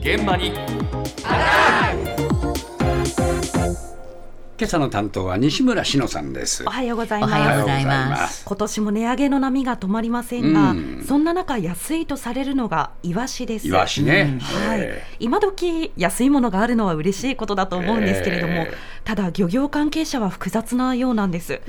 現場に。今朝の担当は西村篠さんです。おはようございます。おはようございます。今年も値上げの波が止まりませんが、うん。そんな中安いとされるのがイワシです。イワシね、はい。え、今時安いものがあるのは嬉しいことだと思うんですけれども、ええ。ただ漁業関係者は複雑なようなんです、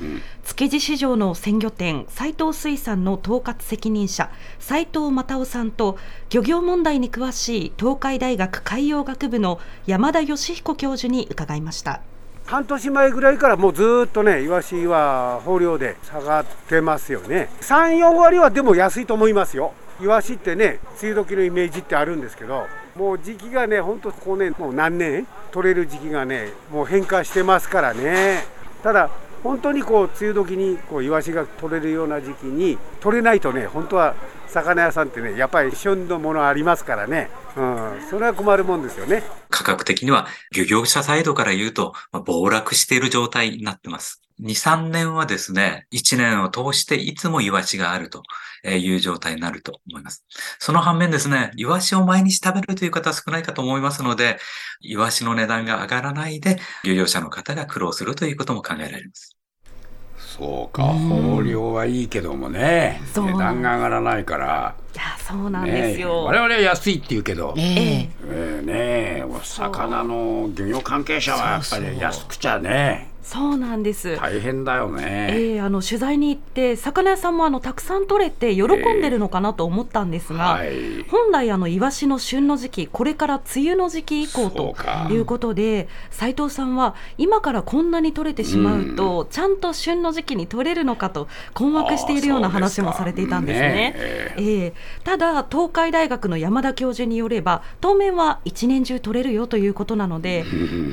築地市場の鮮魚店斉藤水産の統括責任者斉藤又夫さんと漁業問題に詳しい東海大学海洋学部の山田義彦教授に伺いました半年前ぐらいからもうずっとね、イワシは豊漁で下がってますよね。3、4割はでも安いと思いますよ。イワシってね、梅雨時のイメージってあるんですけど、もう時期がね、ほんとここね、もう何年？取れる時期がね、もう変化してますからね。ただ、本当にこう梅雨時にこうイワシが取れるような時期に取れないとね、本当は魚屋さんってね、やっぱり旬のものありますからね、うん、それは困るもんですよね。価格的には漁業者サイドから言うと、まあ暴落している状態になってます。2、3年はですね、1年を通していつもイワシがあるという状態になると思います。その反面ですね、イワシを毎日食べるという方は少ないかと思いますので、イワシの値段が上がらないで、漁業者の方が苦労するということも考えられます。そうか豊漁はいいけどもね値段が上がらないから。いやそうなんですねよ、我々は安いって言うけど、ええ。えーねお魚の漁業関係者はやっぱり安くちゃねそうなんです。大変だよね、えーあの取材に行って魚屋さんもあのたくさん取れて喜んでるのかなと思ったんですが、はい。本来あのイワシの旬の時期これから梅雨の時期以降とか。いうことで斉藤さんは今からこんなに取れてしまうと、ちゃんと旬の時期に取れるのかと困惑しているような話もされていたんですね。ね。ええーただ東海大学の山田教授によれば当面は一年中取れるよということなので、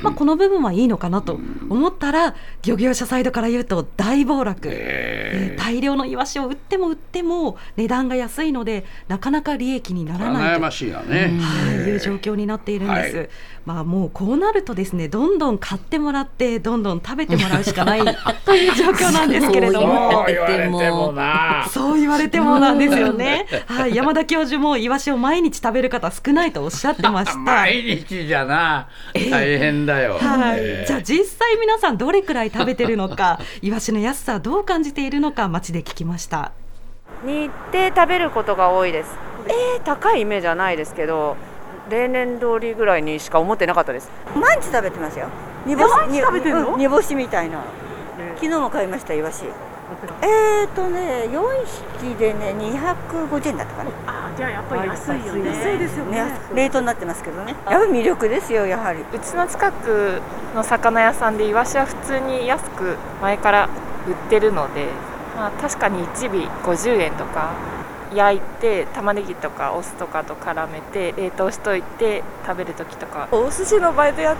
まあ、この部分はいいのかなと思ったら漁業者サイドから言うと大暴落、えー大量のイワシを売っても売っても値段が安いのでなかなか利益にならないと。悩ましいよね、はい、いう状況になっているんです。はい。まあもうこうなるとですね、どんどん買ってもらって、どんどん食べてもらうしかない という状況なんですけれども。そう言われてもな。そう言われてもなんですよね。はい、山田教授もイワシを毎日食べる方少ないとおっしゃってました。毎日じゃな。大変だよ、はい、えーじゃあ実際皆さんどれくらい食べてるのか、イワシの安さどう感じているのか街で聞きました。に行って食べることが多いです。えー、高いイメージはないですけど例年通りぐらいにしか思ってなかったです。毎日食べてますよ。煮干し毎日食べてんの？うん煮干しみたいな。昨日も買いましたイワシえーとね4匹でね250円だったかな。あじゃあやっぱり安いよね。安いですよね。冷凍になってますけどね。やっぱり魅力ですよやはり。うちの近くの魚屋さんでイワシは普通に安く前から売ってるので、まあ、確かに1尾50円とか焼いて玉ねぎとかお酢とかと絡めて冷凍しといて食べる時とか。お寿司のバイトやっ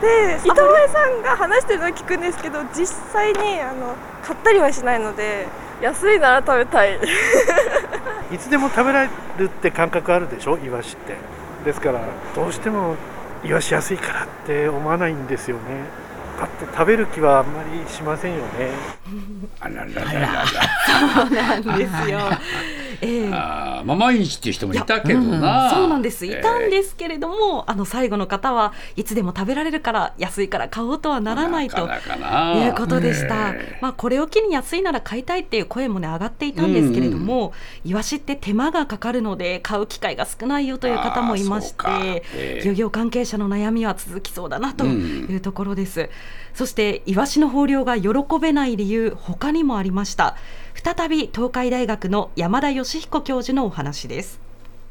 てて板前さんが話してるのは聞くんですけど実際にあの買ったりはしないので安いなら食べたい。いつでも食べられるって感覚あるでしょ？イワシって。ですからどうしてもイワシ安いからって思わないんですよね。だって食べる気はあんまりしませんよね。あららららら。そうなんですよ。ええ。あーまあ毎日っていう人もいたけどうんな、そうなんです。いたんす、ですけれども、あの最後の方はいつでも食べられるから安いから買おうとはならないと。なかなかな。いうことでした、えまあ、これを機に安いなら買いたいっていう声もね上がっていたんですけれども、イワシって手間がかかるので買う機会が少ないよという方もいまして、ええ。漁業関係者の悩みは続きそうだなとうん。いうところです、そしてイワシの豊漁が喜べない理由他にもありました再び東海大学の山田義彦教授のお話です。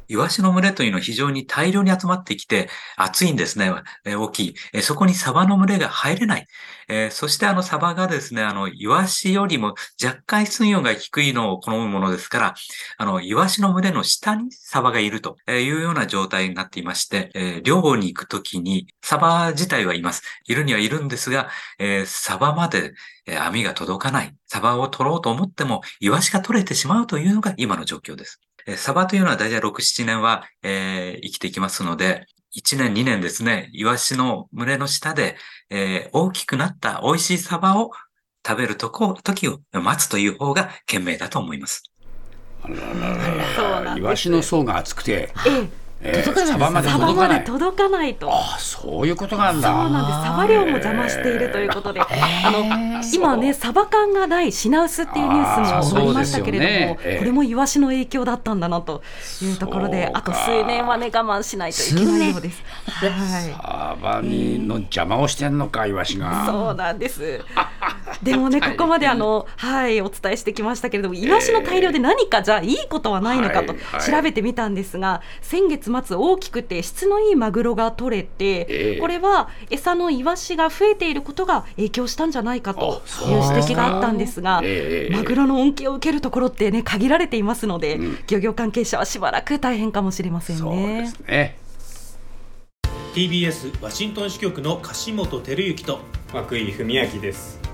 イワシの群れというのは非常に大量に集まってきて、暑いんですね、え大きい。えそこにサバの群れが入れない。えそしてあのサバがですね、あの、イワシよりも若干水温が低いのを好むものですから、あの、イワシの群れの下にサバがいるというような状態になっていまして、えー漁に行くときに、サバ自体はいます。いるにはいるんですが、えサバまで網が届かない。サバを取ろうと思っても、イワシが取れてしまうというのが今の状況です。えーサバというのは大体6、7年は、えー生きていきますので、1年、2年ですね、イワシの群れの下で、えー大きくなった美味しいサバを食べるとこ、時を待つという方が賢明だと思います。あらららら。イワシの層が厚くてえええー届かないサバまで届かないと。あそういうことなんそうだなんです。サバ漁も邪魔しているということで、あの今ねサバ缶がない品薄っていうニュースもありましたけれども、ねええこれもイワシの影響だったんだなというところであと数年はね我慢しないといけないようです。はい。サバにの邪魔をしてんのかイワシがそうなんです。でもね、ここまであの、はい、お伝えしてきましたけれども、イワシの大量で何かじゃあいいことはないのかと調べてみたんですが、先月末大きくて質のいいマグロが取れて、ええ。これは餌のイワシが増えていることが影響したんじゃないかという指摘があったんですが、ええマグロの恩恵を受けるところってね、限られていますので、うん。漁業関係者はしばらく大変かもしれませんそうでねす。ね。TBS ワシントン支局の樫本照之と涌井文明です